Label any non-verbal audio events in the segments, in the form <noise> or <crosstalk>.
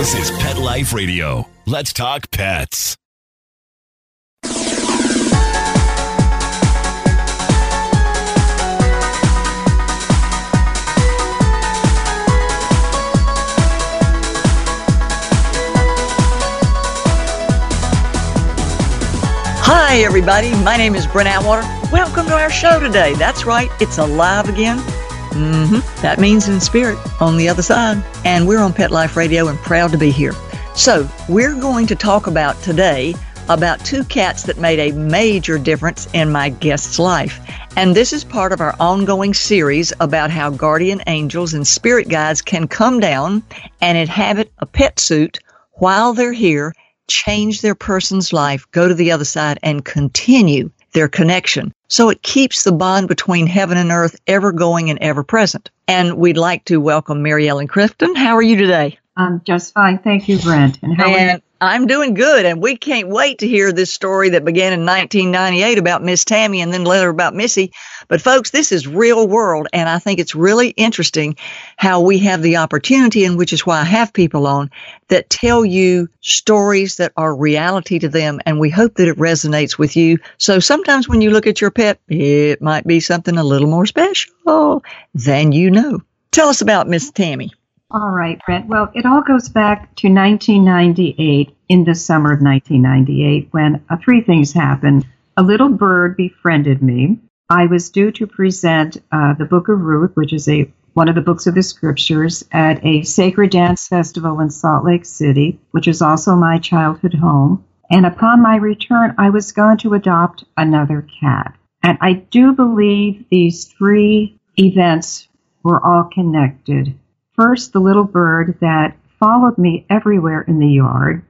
This is Pet Life Radio. Let's talk pets. Hi, everybody. My name is Brent Atwater. Welcome to our show today. That's right, it's alive again. Mm-hmm. That means in spirit on the other side. And we're on Pet Life Radio and proud to be here. So, we're going to talk about today about two cats that made a major difference in my guest's life. And this is part of our ongoing series about how guardian angels and spirit guides can come down and inhabit a pet suit while they're here change their person's life, go to the other side, and continue their connection. So it keeps the bond between heaven and earth ever going and ever present. And we'd like to welcome Mary Ellen Clifton. How are you today? I'm just fine. Thank you, Brent. And how and are you? I'm doing good, and we can't wait to hear this story that began in 1998 about Miss Tammy and then later about Missy. But folks, this is real world, and I think it's really interesting how we have the opportunity, and which is why I have people on that tell you stories that are reality to them, and we hope that it resonates with you. So sometimes when you look at your pet, it might be something a little more special than you know. Tell us about Miss Tammy. All right, Brent. Well, it all goes back to 1998, in the summer of 1998, when uh, three things happened. A little bird befriended me. I was due to present uh, the Book of Ruth, which is a one of the books of the scriptures, at a sacred dance festival in Salt Lake City, which is also my childhood home. And upon my return, I was going to adopt another cat. And I do believe these three events were all connected First, the little bird that followed me everywhere in the yard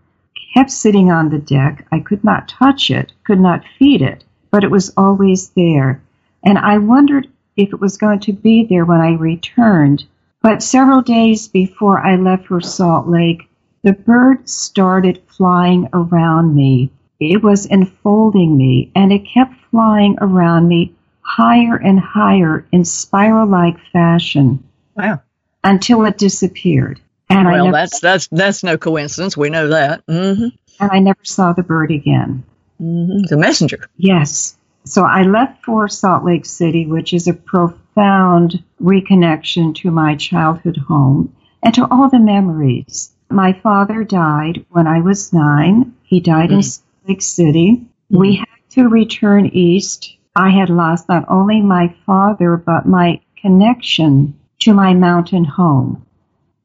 kept sitting on the deck. I could not touch it, could not feed it, but it was always there. And I wondered if it was going to be there when I returned. But several days before I left for Salt Lake, the bird started flying around me. It was enfolding me, and it kept flying around me higher and higher in spiral like fashion. Wow until it disappeared. And well, never, that's that's that's no coincidence. We know that. Mm-hmm. And I never saw the bird again. Mm-hmm. The messenger. Yes. So I left for Salt Lake City, which is a profound reconnection to my childhood home and to all the memories. My father died when I was nine. He died mm-hmm. in Salt Lake City. We had to return east. I had lost not only my father, but my connection to my mountain home.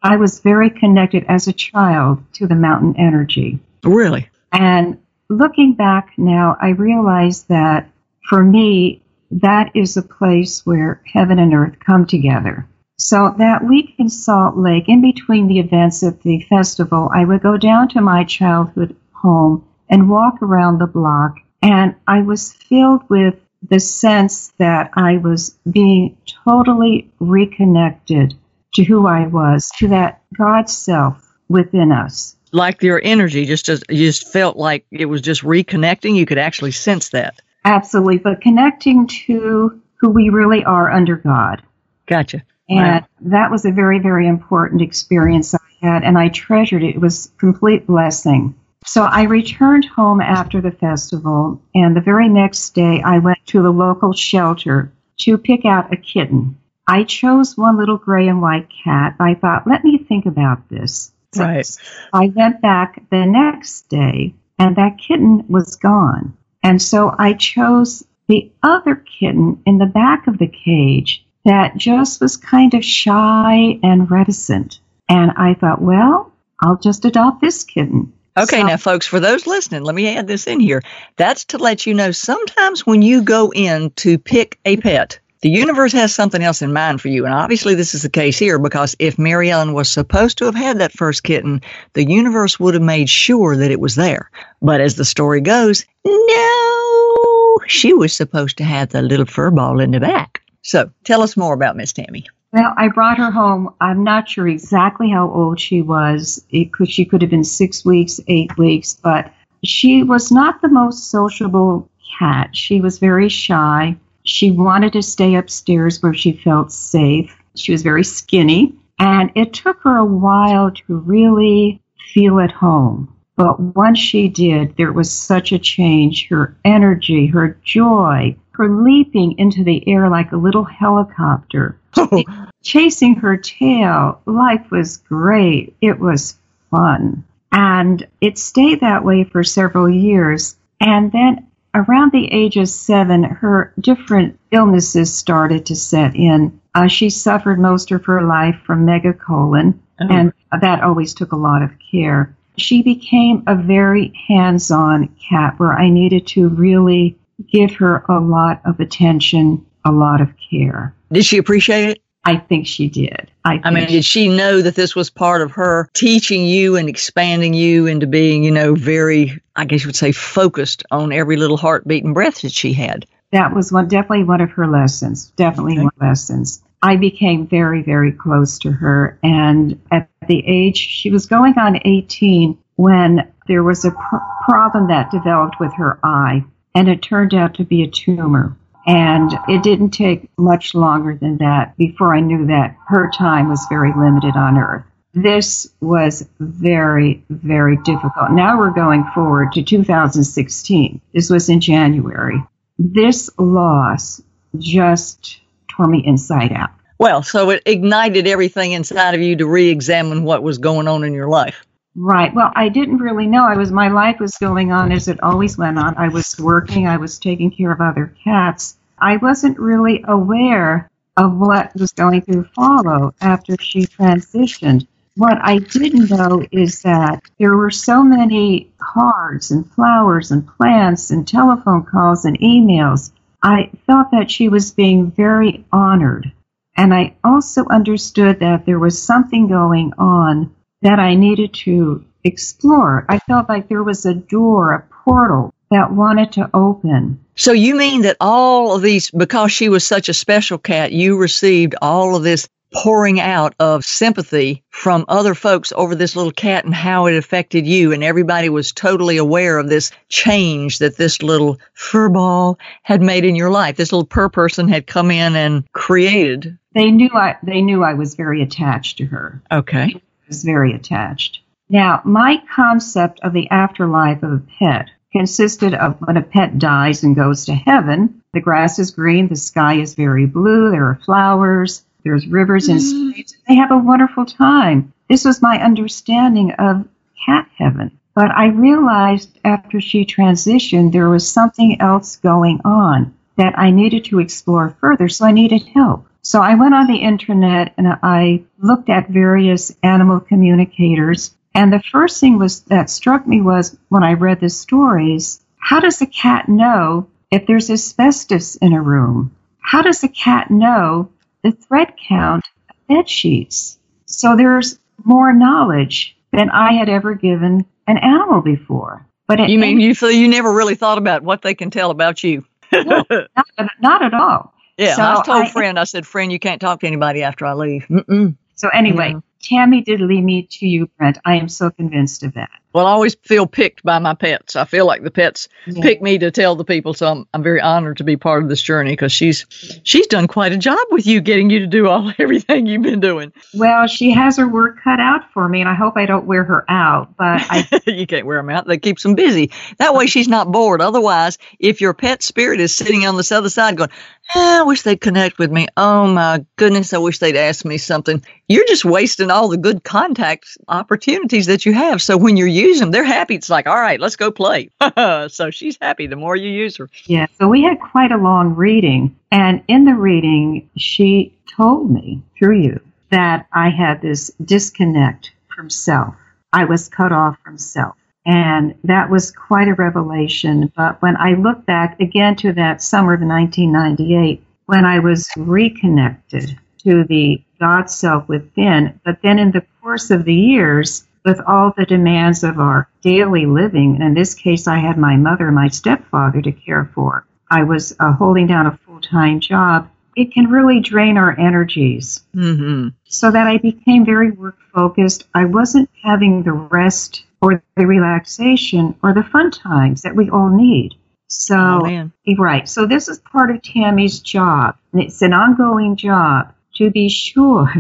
I was very connected as a child to the mountain energy. Really? And looking back now, I realize that for me, that is a place where heaven and earth come together. So that week in Salt Lake, in between the events of the festival, I would go down to my childhood home and walk around the block. And I was filled with the sense that I was being totally reconnected to who I was, to that God self within us. Like your energy, just as you just felt like it was just reconnecting. You could actually sense that. Absolutely, but connecting to who we really are under God. Gotcha. And wow. that was a very, very important experience I had, and I treasured it. It was complete blessing. So I returned home after the festival, and the very next day I went to the local shelter to pick out a kitten. I chose one little gray and white cat. I thought, let me think about this. So right. I went back the next day, and that kitten was gone. And so I chose the other kitten in the back of the cage that just was kind of shy and reticent. And I thought, well, I'll just adopt this kitten. Okay, so, now, folks, for those listening, let me add this in here. That's to let you know sometimes when you go in to pick a pet, the universe has something else in mind for you. And obviously, this is the case here because if Mary Ellen was supposed to have had that first kitten, the universe would have made sure that it was there. But as the story goes, no, she was supposed to have the little fur ball in the back. So tell us more about Miss Tammy. Well, I brought her home. I'm not sure exactly how old she was. It could she could have been six weeks, eight weeks, but she was not the most sociable cat. She was very shy. She wanted to stay upstairs where she felt safe. She was very skinny, and it took her a while to really feel at home. But once she did, there was such a change. Her energy, her joy, her leaping into the air like a little helicopter, <laughs> chasing her tail. Life was great. It was fun. And it stayed that way for several years. And then around the age of seven, her different illnesses started to set in. Uh, she suffered most of her life from megacolon, oh. and that always took a lot of care. She became a very hands on cat where I needed to really give her a lot of attention, a lot of care. Did she appreciate it? I think she did. I, I mean, did she know that this was part of her teaching you and expanding you into being, you know, very, I guess you would say, focused on every little heartbeat and breath that she had? That was one, definitely one of her lessons. Definitely okay. one lessons. I became very, very close to her. And at the age, she was going on 18 when there was a pr- problem that developed with her eye, and it turned out to be a tumor. And it didn't take much longer than that before I knew that her time was very limited on earth. This was very, very difficult. Now we're going forward to 2016. This was in January. This loss just tore me inside out. Well, so it ignited everything inside of you to re examine what was going on in your life. Right. Well, I didn't really know. I was my life was going on as it always went on. I was working, I was taking care of other cats. I wasn't really aware of what was going to follow after she transitioned. What I didn't know is that there were so many cards and flowers and plants and telephone calls and emails. I felt that she was being very honored. And I also understood that there was something going on that I needed to explore. I felt like there was a door, a portal that wanted to open. So you mean that all of these, because she was such a special cat, you received all of this pouring out of sympathy from other folks over this little cat and how it affected you. And everybody was totally aware of this change that this little fur ball had made in your life. This little purr person had come in and created. They knew I, they knew I was very attached to her. Okay is very attached. Now, my concept of the afterlife of a pet consisted of when a pet dies and goes to heaven, the grass is green, the sky is very blue, there are flowers, there's rivers and mm. streams. They have a wonderful time. This was my understanding of cat heaven. But I realized after she transitioned, there was something else going on that I needed to explore further, so I needed help. So I went on the internet and I looked at various animal communicators. And the first thing was that struck me was when I read the stories, how does a cat know if there's asbestos in a room? How does a cat know the thread count of bed sheets? So there's more knowledge than I had ever given an animal before. But you mean you so you never really thought about what they can tell about you? no, not, not at all. Yeah, so I told I, friend, I said, friend, you can't talk to anybody after I leave. Mm-mm. So anyway, yeah. Tammy did lead me to you, Brent. I am so convinced of that. Well, I always feel picked by my pets. I feel like the pets yeah. pick me to tell the people. So I'm, I'm very honored to be part of this journey because she's she's done quite a job with you, getting you to do all <laughs> everything you've been doing. Well, she has her work cut out for me, and I hope I don't wear her out. But I <laughs> you can't wear them out. That keeps them busy. That way, she's not bored. Otherwise, if your pet spirit is sitting on this other side going, ah, I wish they'd connect with me. Oh my goodness, I wish they'd ask me something. You're just wasting all the good contact opportunities that you have. So when you're use them, they're happy. It's like, all right, let's go play. <laughs> so she's happy the more you use her. Yeah. So we had quite a long reading. And in the reading, she told me through you that I had this disconnect from self. I was cut off from self. And that was quite a revelation. But when I look back again to that summer of 1998, when I was reconnected to the God self within, but then in the course of the years, with all the demands of our daily living. In this case, I had my mother and my stepfather to care for. I was uh, holding down a full time job. It can really drain our energies. Mm-hmm. So that I became very work focused. I wasn't having the rest or the relaxation or the fun times that we all need. So, oh, right. So this is part of Tammy's job. And it's an ongoing job to be sure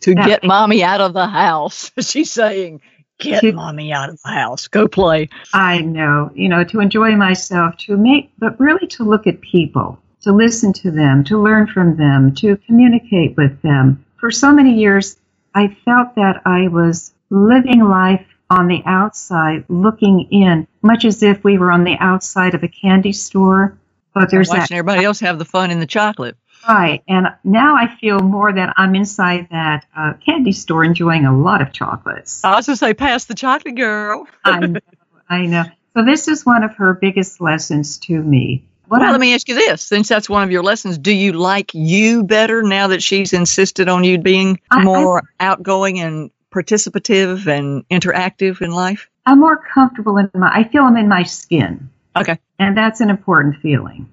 to get mommy out of the house. <laughs> She's saying, Get to- mommy out of the house. Go play. I know, you know, to enjoy myself, to make, but really to look at people, to listen to them, to learn from them, to communicate with them. For so many years, I felt that I was living life on the outside, looking in, much as if we were on the outside of a candy store. Oh, but there's watching that everybody else have the fun in the chocolate. Right, and now I feel more that I'm inside that uh, candy store enjoying a lot of chocolates. I was going to say, pass the chocolate girl. <laughs> I know, I know. So this is one of her biggest lessons to me. What well, I'm- let me ask you this: since that's one of your lessons, do you like you better now that she's insisted on you being I- I- more outgoing and participative and interactive in life? I'm more comfortable in my. I feel I'm in my skin, Okay. and that's an important feeling.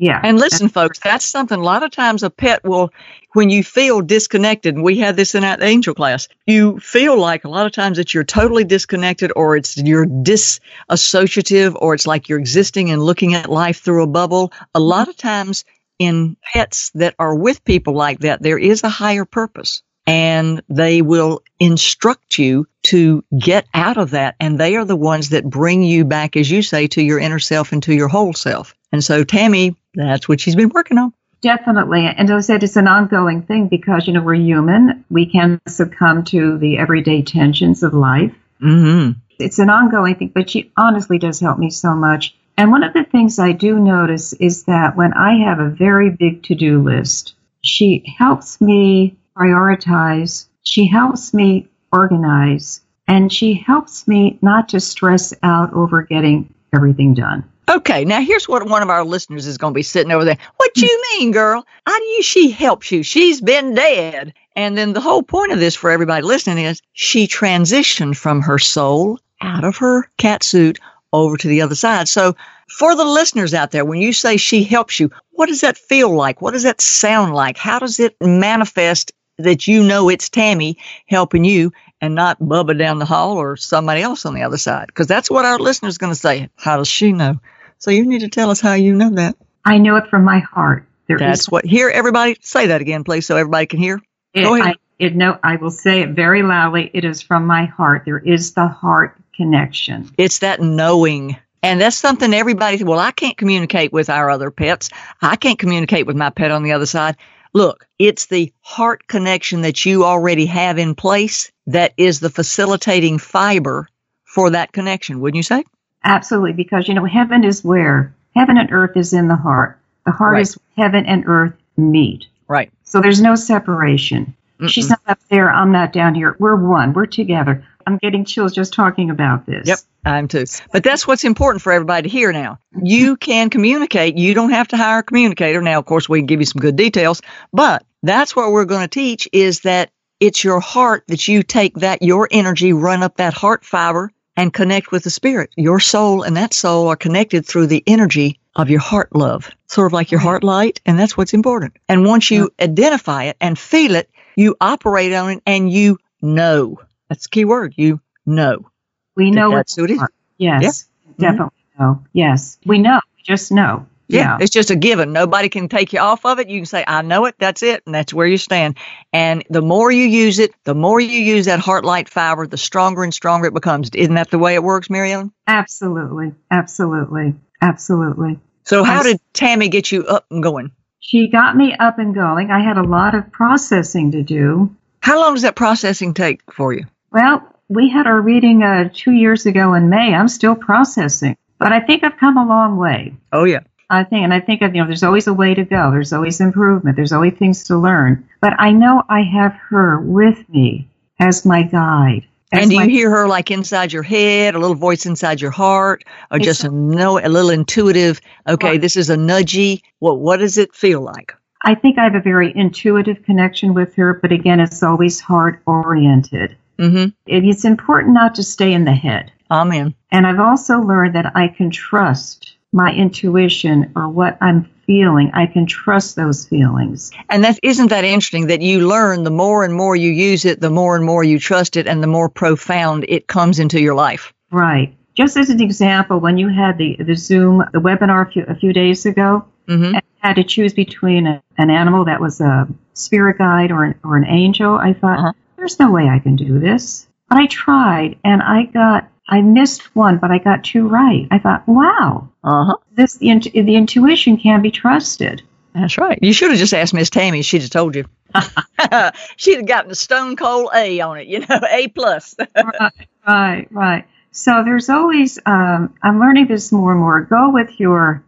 Yeah. And listen, folks, that's something a lot of times a pet will, when you feel disconnected, and we had this in our angel class, you feel like a lot of times that you're totally disconnected or it's you're disassociative or it's like you're existing and looking at life through a bubble. A lot of times in pets that are with people like that, there is a higher purpose and they will instruct you to get out of that. And they are the ones that bring you back, as you say, to your inner self and to your whole self. And so Tammy, that's what she's been working on. Definitely. And as I said, it's an ongoing thing because, you know, we're human. We can succumb to the everyday tensions of life. hmm It's an ongoing thing, but she honestly does help me so much. And one of the things I do notice is that when I have a very big to do list, she helps me prioritize, she helps me organize, and she helps me not to stress out over getting everything done. Okay, now here's what one of our listeners is going to be sitting over there. What do you hmm. mean, girl? How do you? She helps you. She's been dead. And then the whole point of this for everybody listening is she transitioned from her soul out of her cat suit over to the other side. So for the listeners out there, when you say she helps you, what does that feel like? What does that sound like? How does it manifest that you know it's Tammy helping you and not Bubba down the hall or somebody else on the other side? Because that's what our listener's going to say. How does she know? So you need to tell us how you know that. I know it from my heart. There is That's what. Here, everybody, say that again, please, so everybody can hear. It, Go ahead. I, it, no, I will say it very loudly. It is from my heart. There is the heart connection. It's that knowing. And that's something everybody, well, I can't communicate with our other pets. I can't communicate with my pet on the other side. Look, it's the heart connection that you already have in place that is the facilitating fiber for that connection, wouldn't you say? Absolutely, because you know, heaven is where heaven and earth is in the heart. The heart Right. is where heaven and earth meet. Right. So there's no separation. She's not up there. I'm not down here. We're one. We're together. I'm getting chills just talking about this. Yep, I'm too. But that's what's important for everybody to hear now. You can communicate. You don't have to hire a communicator. Now, of course, we can give you some good details, but that's what we're going to teach is that it's your heart that you take that, your energy, run up that heart fiber and connect with the spirit. Your soul and that soul are connected through the energy of your heart love, sort of like your heart light. And that's what's important. And once you identify it and feel it, you operate on it and you know. That's the key word. You know. We know That's what's who it is. Yes, Mhm. definitely know. Yes, we know. We just know. Yeah, it's just a given. Nobody can take you off of it. You can say, I know it, that's it, and that's where you stand. And the more you use it, the more you use that heart light fiber, the stronger and stronger it becomes. Isn't that the way it works, Mary Ellen? Absolutely. Absolutely. Absolutely. So how did Tammy get you up and going? She got me up and going. I had a lot of processing to do. How long does that processing take for you? Well, we had our reading uh, two years ago in May. I'm still processing, but I think I've come a long way. Oh yeah. I think, and I think of, you know, there's always a way to go. There's always improvement. There's always things to learn. But I know I have her with me as my guide. as And do my- you hear her like inside your head, a little voice inside your heart, or just a no, a little intuitive? Okay, this is a nudgy. What what does it feel like? I think I have a very intuitive connection with her, but again, it's always heart oriented. Mm-hmm. It's important not to stay in the head. Amen. And I've also learned that I can trust my intuition or what I'm feeling. I can trust those feelings. And that isn't that interesting that you learn the more and more you use it, the more and more you trust it, and the more profound it comes into your life. Right. Just as an example, when you had the, the Zoom, the webinar a few, a few days ago, hmm and had to choose between a, an animal that was a spirit guide or an, or an angel, I thought, Uh-huh. there's no way I can do this. But I tried and I got, I missed one, but I got two right. I thought, wow, Uh huh. this, the, int- the intuition can be trusted. That's right. You should have just asked Miss Tammy. She'd have told you. <laughs> <laughs> She'd have gotten a stone cold A on it, you know, <laughs> A plus. right, right, right. So there's always, um, I'm learning this more and more. Go with your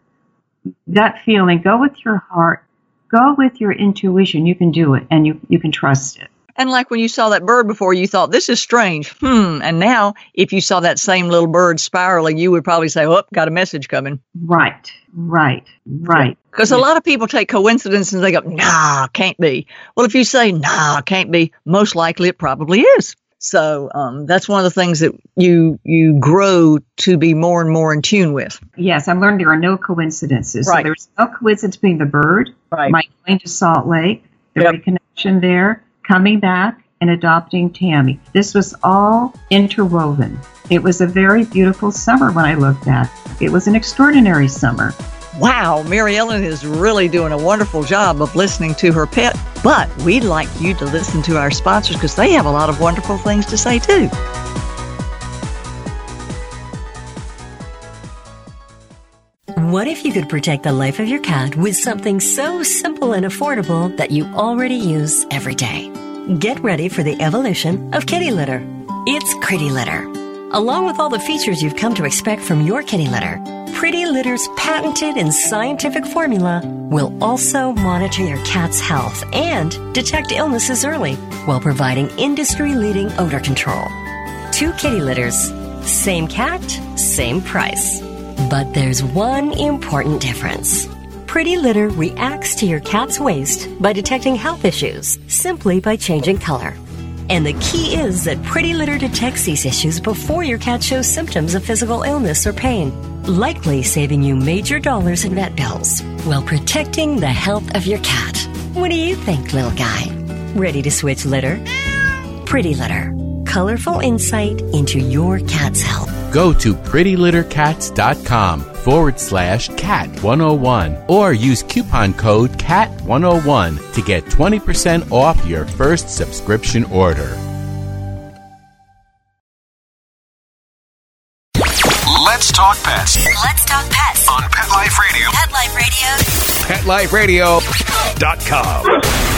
gut feeling, go with your heart, go with your intuition. You can do it and you, you can trust it. And like when you saw that bird before, you thought, this is strange. Hmm. And now, if you saw that same little bird spiraling, you would probably say, oh, got a message coming. Right, right, right. Because a lot of people take coincidence and they go, nah, can't be. Well, if you say, nah, can't be, most likely it probably is. So um, that's one of the things that you you grow to be more and more in tune with. Yes, I'm learning there are no coincidences. Right. So there's no coincidence between the bird, Right. my going to Salt Lake, the Yep. reconnection there, coming back, and adopting Tammy. This was all interwoven. It was a very beautiful summer when I looked at. It was an extraordinary summer. Wow, Mary Ellen is really doing a wonderful job of listening to her pet. But we'd like you to listen to our sponsors because they have a lot of wonderful things to say too. What if you could protect the life of your cat with something so simple and affordable that you already use every day? Get ready for the evolution of kitty litter. It's Pretty Litter. Along with all the features you've come to expect from your kitty litter, Pretty Litter's patented and scientific formula will also monitor your cat's health and detect illnesses early while providing industry leading odor control. Two kitty litters, same cat, same price. But there's one important difference. Pretty Litter reacts to your cat's waste by detecting health issues simply by changing color. And the key is that Pretty Litter detects these issues before your cat shows symptoms of physical illness or pain, likely saving you major dollars in vet bills while protecting the health of your cat. What do you think, little guy? Ready to switch litter? Pretty Litter. Colorful insight into your cat's health. Go to prettylittercats.com forward slash cat 101 or use coupon code cat 101 to get 20% off your first subscription order. Let's talk pets Let's talk pets. on Pet Life Radio. Pet Life Radio. PetLifeRadio.com.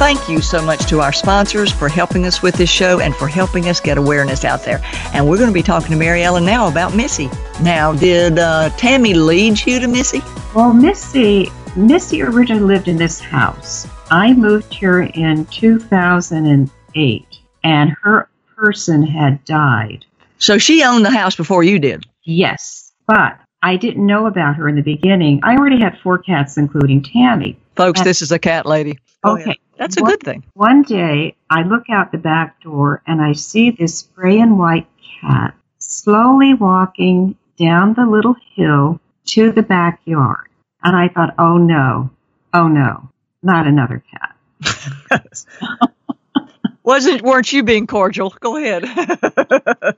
Thank you so much to our sponsors for helping us with this show and for helping us get awareness out there. And we're going to be talking to Mary Ellen now about Missy. Now, did uh, Tammy lead you to Missy? Well, Missy, Missy originally lived in this house. I moved here in 2008, and her person had died. So she owned the house before you did. Yes, but I didn't know about her in the beginning. I already had four cats, including Tammy. Folks, Uh, this is a cat lady. Okay. That's a One- good thing. One day, I look out the back door and I see this gray and white cat slowly walking down the little hill to the backyard. And I thought, oh no, oh no, not another cat. <laughs> Wasn't weren't you being cordial? Go ahead. <laughs>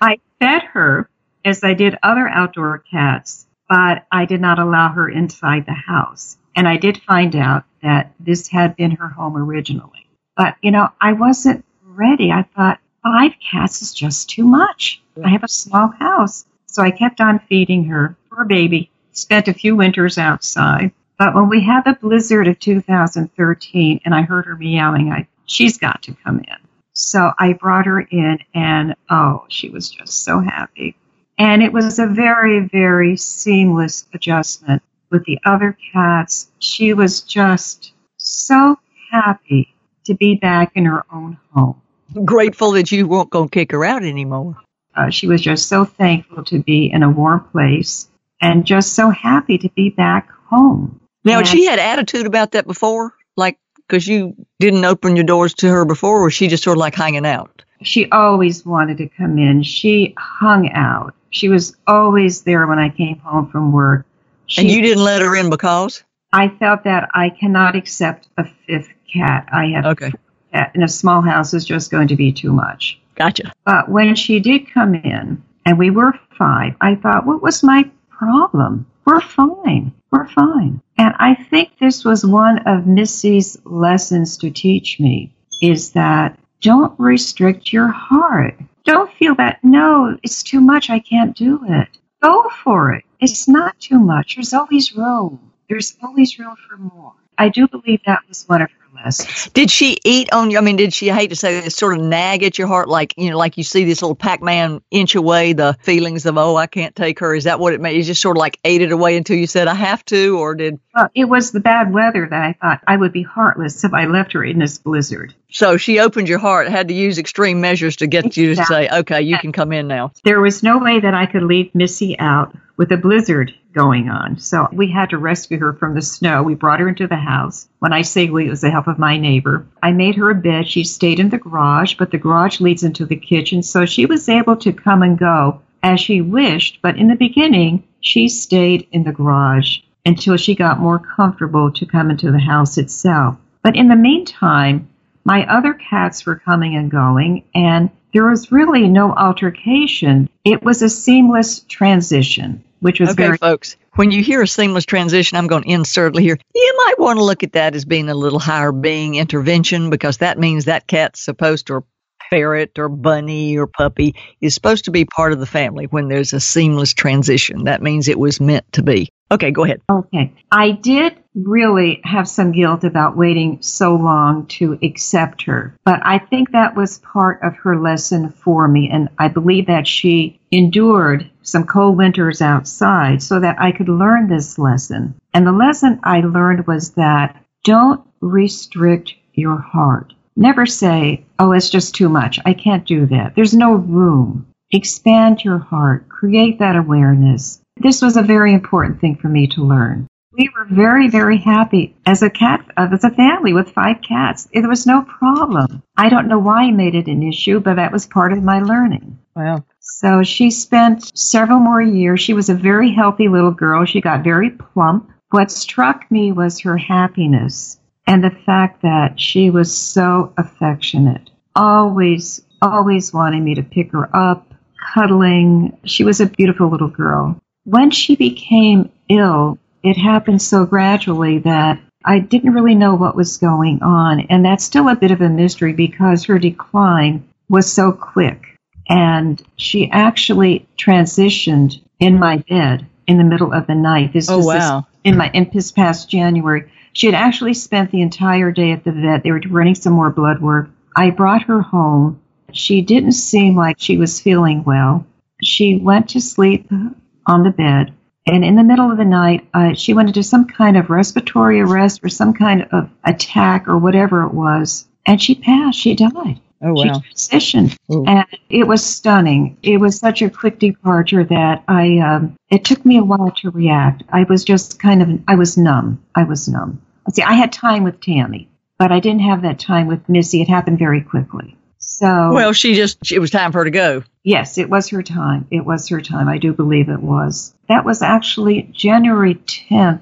I fed her as I did other outdoor cats, but I did not allow her inside the house. And I did find out that this had been her home originally. But, you know, I wasn't ready. I thought five cats is just too much. I have a small house. So I kept on feeding her for a baby, spent a few winters outside. But when we had the blizzard of 2013 and I heard her meowing, I, she's got to come in. So I brought her in and oh, she was just so happy. And it was a very, very seamless adjustment with the other cats. She was just so happy to be back in her own home. Grateful that you weren't going to kick her out anymore. Uh, she was just so thankful to be in a warm place and just so happy to be back home. Now, And- she had attitude about that before, like because you didn't open your doors to her before, or was she just sort of like hanging out? She always wanted to come in. She hung out. She was always there when I came home from work. She, and you didn't let her in because? I felt that I cannot accept a fifth cat. I have Okay, cat in a small house is just going to be too much. gotcha. But when she did come in and we were five, I thought, what was my problem? we're fine. We're fine. And I think this was one of Missy's lessons to teach me is that don't restrict your heart. Don't feel that, no, it's too much. I can't do it. Go for it. It's not too much. There's always room. There's always room for more. I do believe that was one of her lessons. Did she eat on you? I mean, did she, I hate to say this, sort of nag at your heart, like, you know, like you see this little Pac Man inch away the feelings of, oh, I can't take her? Is that what it made? You just sort of like ate it away until you said, I have to? Or did. Well, it was the bad weather that I thought I would be heartless if I left her in this blizzard. So she opened your heart, had to use extreme measures to get you to say, okay, you can come in now. There was no way that I could leave Missy out with a blizzard going on. So we had to rescue her from the snow. We brought her into the house. When I say we, it was the help of my neighbor. I made her a bed. She stayed in the garage, but the garage leads into the kitchen. So she was able to come and go as she wished. But in the beginning, she stayed in the garage until she got more comfortable to come into the house itself. But in the meantime, my other cats were coming and going, and there was really no altercation. It was a seamless transition, which was okay, very. folks. When you hear a seamless transition, I'm going to insert here. You might want to look at that as being a little higher being intervention because that means that cat's supposed to, or ferret or bunny or puppy, is supposed to be part of the family when there's a seamless transition. That means it was meant to be. Okay, go ahead. Okay. I did really have some guilt about waiting so long to accept her, but I think that was part of her lesson for me. And I believe that she endured some cold winters outside so that I could learn this lesson. And the lesson I learned was that don't restrict your heart. Never say, oh, it's just too much. I can't do that. There's no room. Expand your heart. Create that awareness. This was a very important thing for me to learn. We were very, very happy as a cat, uh, as a family with five cats. There was no problem. I don't know why I made it an issue, but that was part of my learning. Wow. So she spent several more years. She was a very healthy little girl. She got very plump. What struck me was her happiness and the fact that she was so affectionate. Always, always wanting me to pick her up, cuddling. She was a beautiful little girl. When she became ill, it happened so gradually that I didn't really know what was going on. And that's still a bit of a mystery because her decline was so quick. And she actually transitioned in my bed in the middle of the night. This Oh, was wow. this, in my in this past January. She had actually spent the entire day at the vet. They were running some more blood work. I brought her home. She didn't seem like she was feeling well. She went to sleep on the bed. And in the middle of the night, uh, she went into some kind of respiratory arrest or some kind of attack or whatever it was. And she passed. She died. Oh, She wow. transitioned. Ooh. And it was stunning. It was such a quick departure that I, um, it took me a while to react. I was just kind of, I was numb. I was numb. See, I had time with Tammy, but I didn't have that time with Missy. It happened very quickly. So, Well, she just, it was time for her to go. yes, it was her time. It was her time. I do believe it was. That was actually January 10th.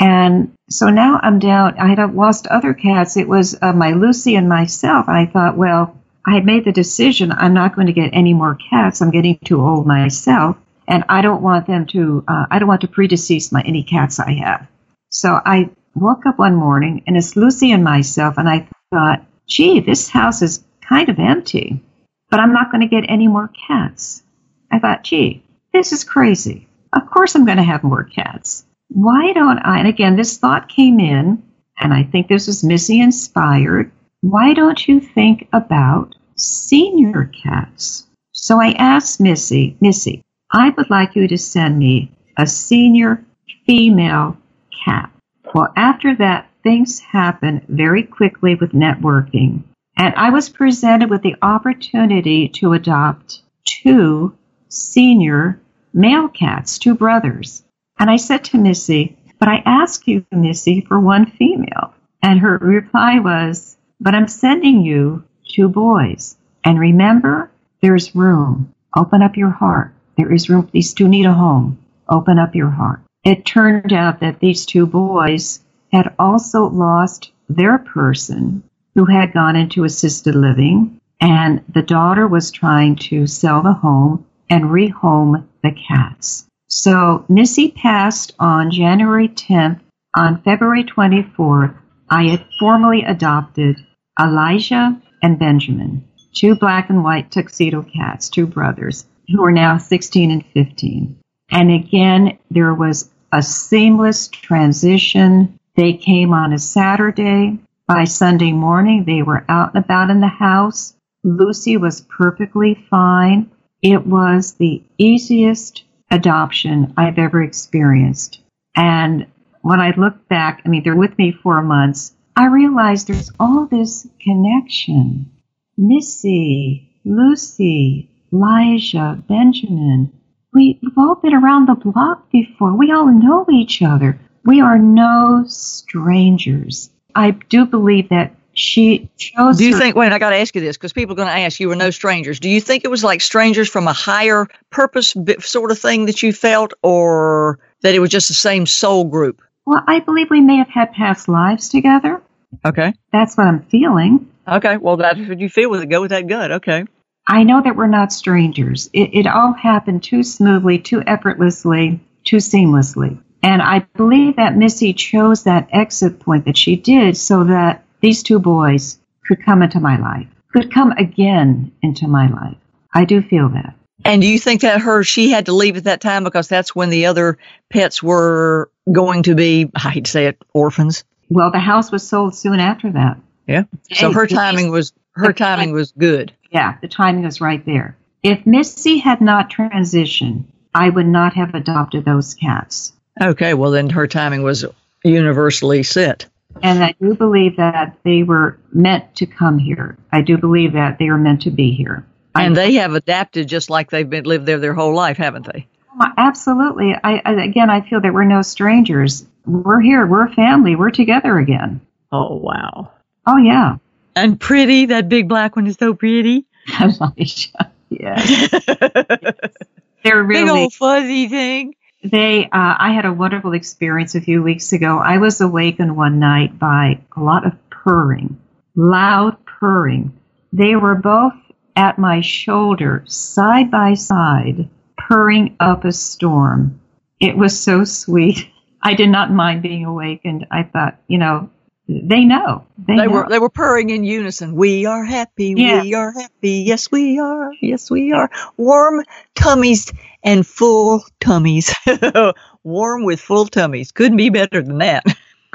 And so now I'm down. I had lost other cats. It was uh, my Lucy and myself. I thought, well, I had made the decision I'm not going to get any more cats. I'm getting too old myself. And I don't want them to, uh, I don't want to predecease my any cats I have. So I woke up one morning and it's Lucy and myself. And I thought, gee, this house is kind of empty, but I'm not going to get any more cats. I thought, gee, this is crazy. Of course I'm going to have more cats. Why don't I? And again, this thought came in, and I think this was Missy inspired. Why don't you think about senior cats? So I asked Missy, Missy, I would like you to send me a senior female cat. Well, after that, things happen very quickly with networking. And I was presented with the opportunity to adopt two senior male cats, two brothers. And I said to Missy, but I asked you, Missy, for one female. And her reply was, but I'm sending you two boys. And remember, there's room. Open up your heart. There is room. These two need a home. Open up your heart. It turned out that these two boys had also lost their person who had gone into assisted living, and the daughter was trying to sell the home and rehome the cats. So Missy passed on January 10th. On February 24th, I had formally adopted Elijah and Benjamin, two black and white tuxedo cats, two brothers, who are now 16 and 15. And again, there was a seamless transition. They came on a Saturday. By Sunday morning, they were out and about in the house. Lucy was perfectly fine. It was the easiest adoption I've ever experienced. And when I look back, I mean, they're with me four months. I realize there's all this connection. Missy, Lucy, Elijah, Benjamin. We, we've all been around the block before. We all know each other. We are no strangers. I do believe that she chose. Do you her- think? Wait, I got to ask you this because people are going to ask. You were no strangers. Do you think it was like strangers from a higher purpose sort of thing that you felt, or that it was just the same soul group? Well, I believe we may have had past lives together. Okay. That's what I'm feeling. Okay. Well, that's what you feel with it. Go with that gut. Okay. I know that we're not strangers. It, it all happened too smoothly, too effortlessly, too seamlessly. And I believe that Missy chose that exit point that she did so that these two boys could come into my life, could come again into my life. I do feel that. And do you think that her she had to leave at that time because that's when the other pets were going to be? I hate to say it, orphans. Well, the house was sold soon after that. Yeah. So her timing was her timing was good. Yeah, the timing was right there. If Missy had not transitioned, I would not have adopted those cats. Okay. Well, then her timing was universally set. And I do believe that they were meant to come here. I do believe that they are meant to be here. And they have adapted just like they've been lived there their whole life, haven't they? Oh, absolutely. I, I again, I feel that we're no strangers. We're here. We're a family. We're together again. Oh wow. Oh yeah, And pretty, that big black one is so pretty. <laughs> Yeah, <laughs> they're really Big old fuzzy thing. They. Uh, I had a wonderful experience a few weeks ago. I was awakened one night by a lot of purring, loud purring. They were both at my shoulder, side by side, purring up a storm. It was so sweet. I did not mind being awakened. I thought, you know, they know. They, They know. were they were purring in unison. We are happy. Yeah. We are happy. Yes, we are. Yes, we are. Warm tummies and full tummies. <laughs> Warm with full tummies. Couldn't be better than that.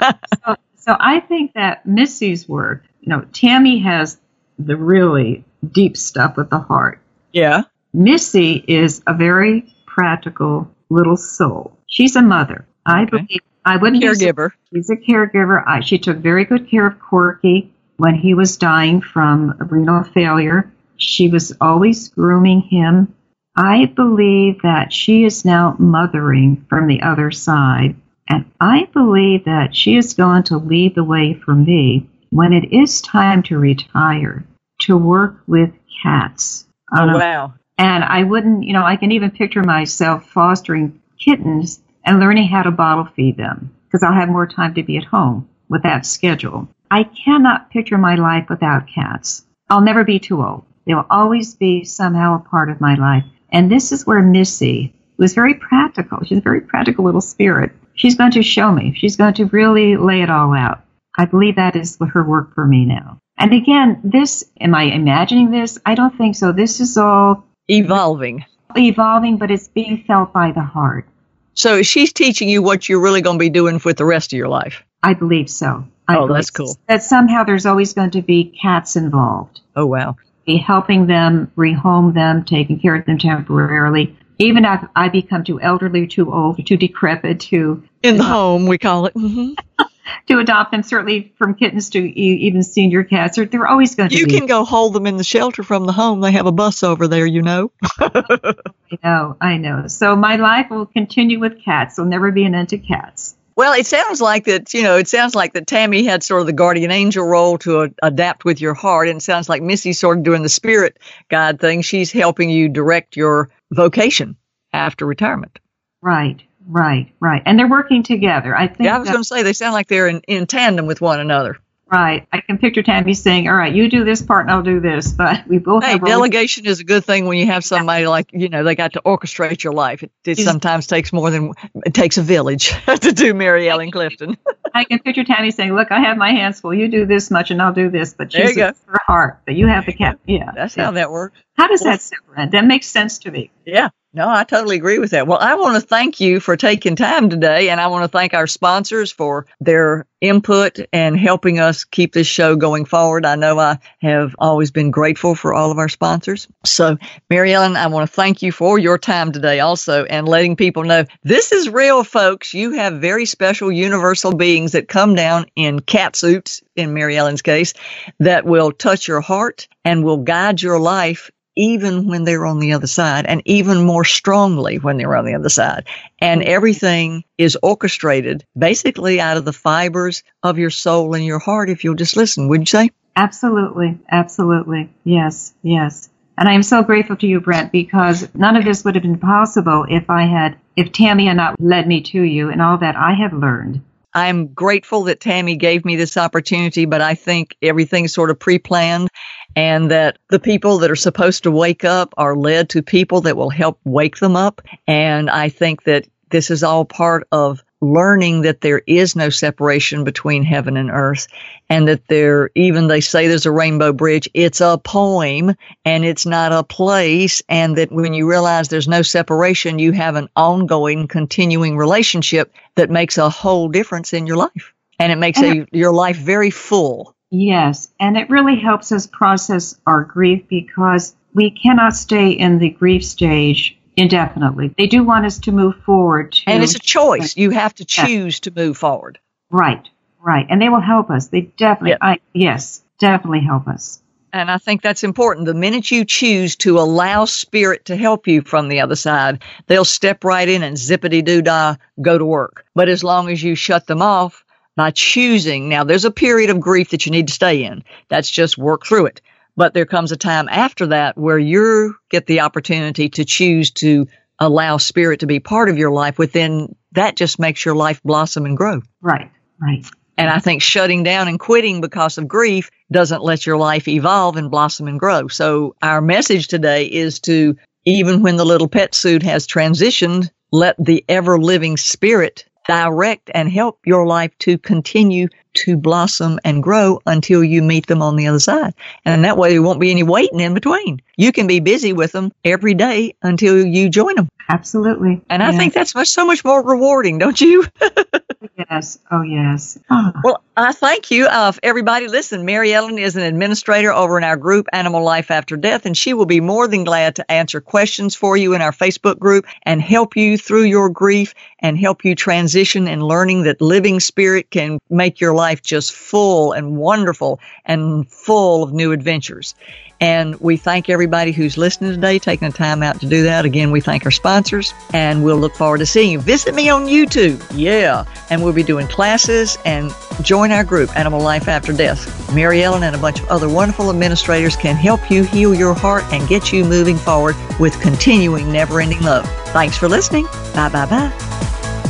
<laughs> so, so I think that Missy's work, you know, Tammy has the really deep stuff with the heart. Yeah. Missy is a very practical little soul. She's a mother. I Okay. believe I wouldn't Caregiver. She's a caregiver. I, she took very good care of Corky when he was dying from renal failure. She was always grooming him. I believe that she is now mothering from the other side. And I believe that she is going to lead the way for me when it is time to retire to work with cats. Oh a wow. and I wouldn't, you know, I can even picture myself fostering kittens and learning how to bottle feed them because I'll have more time to be at home with that schedule. I cannot picture my life without cats. I'll never be too old. They will always be somehow a part of my life. And this is where Missy was very practical. She's a very practical little spirit. She's going to show me. She's going to really lay it all out. I believe that is her work for me now. And again, this, am I imagining this? I don't think so. This is all Evolving. evolving, but it's being felt by the heart. So she's teaching you what you're really going to be doing with the rest of your life. I believe so. I Oh, believe that's cool. That somehow there's always going to be cats involved. Oh wow. Be helping them, rehome them, taking care of them temporarily. Even if I become too elderly, too old, too decrepit to In the home, we call it. hmm <laughs> to adopt them. Certainly from kittens to e- even senior cats, they're, they're always going to You be. can go hold them in the shelter from the home. They have a bus over there, you know. <laughs> I know, I know. So my life will continue with cats. There'll never be an end to cats. Well, it sounds like that, you know, it sounds like that Tammy had sort of the guardian angel role to a, adapt with your heart. And it sounds like Missy's sort of doing the spirit guide thing. She's helping you direct your vocation after retirement. Right, right, right. And they're working together. I think Yeah, I was going to say they sound like they're in, in tandem with one another. Right. I can picture Tammy saying, "All right, you do this part, and I'll do this." But we both Hey, delegation is a good thing when you have somebody like, you know, they got to orchestrate your life. It, it sometimes takes more than, it takes a village <laughs> to do Mary Ellen Clifton. I can picture Tammy saying, "Look, I have my hands full. You do this much, and I'll do this." But she's her heart. But you have the cap. Yeah. That's yeah. how that works. How does that sound? That makes sense to me. Yeah. No, I totally agree with that. Well, I want to thank you for taking time today, and I want to thank our sponsors for their input and helping us keep this show going forward. I know I have always been grateful for all of our sponsors. So, Mary Ellen, I want to thank you for your time today also and letting people know this is real, folks. You have very special universal beings that come down in cat suits, in Mary Ellen's case, that will touch your heart and will guide your life even when they're on the other side and even more strongly when they're on the other side. And everything is orchestrated basically out of the fibers of your soul and your heart if you'll just listen, wouldn't you say? Absolutely. Absolutely. Yes. Yes. And I am so grateful to you, Brent, because none of this would have been possible if I had, if Tammy had not led me to you and all that I have learned. I'm grateful that Tammy gave me this opportunity, but I think everything's sort of pre planned and that the people that are supposed to wake up are led to people that will help wake them up. And I think that this is all part of learning that there is no separation between heaven and earth and that there, even they say there's a rainbow bridge, it's a poem and it's not a place. And that when you realize there's no separation, you have an ongoing, continuing relationship that makes a whole difference in your life. And it makes a, your life very full. Yes. And it really helps us process our grief because we cannot stay in the grief stage indefinitely. They do want us to move forward. To, And it's a choice. You have to choose to move forward. right, right. And they will help us. They definitely, Yeah. I, yes, definitely help us. And I think that's important. The minute you choose to allow spirit to help you from the other side, they'll step right in and zippity doo dah go to work. But as long as you shut them off by choosing, now there's a period of grief that you need to stay in. That's just work through it. But there comes a time after that where you get the opportunity to choose to allow spirit to be part of your life within that just makes your life blossom and grow. Right, right. And I think shutting down and quitting because of grief doesn't let your life evolve and blossom and grow. So our message today is to, even when the little pet suit has transitioned, let the ever living spirit direct and help your life to continue to blossom and grow until you meet them on the other side. And that way there won't be any waiting in between. You can be busy with them every day until you join them. Absolutely. And I think that's much, so much more rewarding, don't you? <laughs> yes. Oh, yes. Ah, Well, I thank you. Uh, everybody, listen, Mary Ellen is an administrator over in our group, Animal Life After Death, and she will be more than glad to answer questions for you in our Facebook group and help you through your grief and help you transition and learning that living spirit can make your life just full and wonderful and full of new adventures. And we thank everybody who's listening today, taking the time out to do that. Again, we thank our sponsors and we'll look forward to seeing you. Visit me on YouTube. Yeah. And we'll be doing classes and join our group, Animal Life After Death. Mary Ellen and a bunch of other wonderful administrators can help you heal your heart and get you moving forward with continuing never ending love. Thanks for listening. Bye bye bye.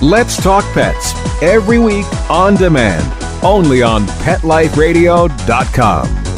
Let's Talk Pets every week on demand, only on PetLifeRadio.com.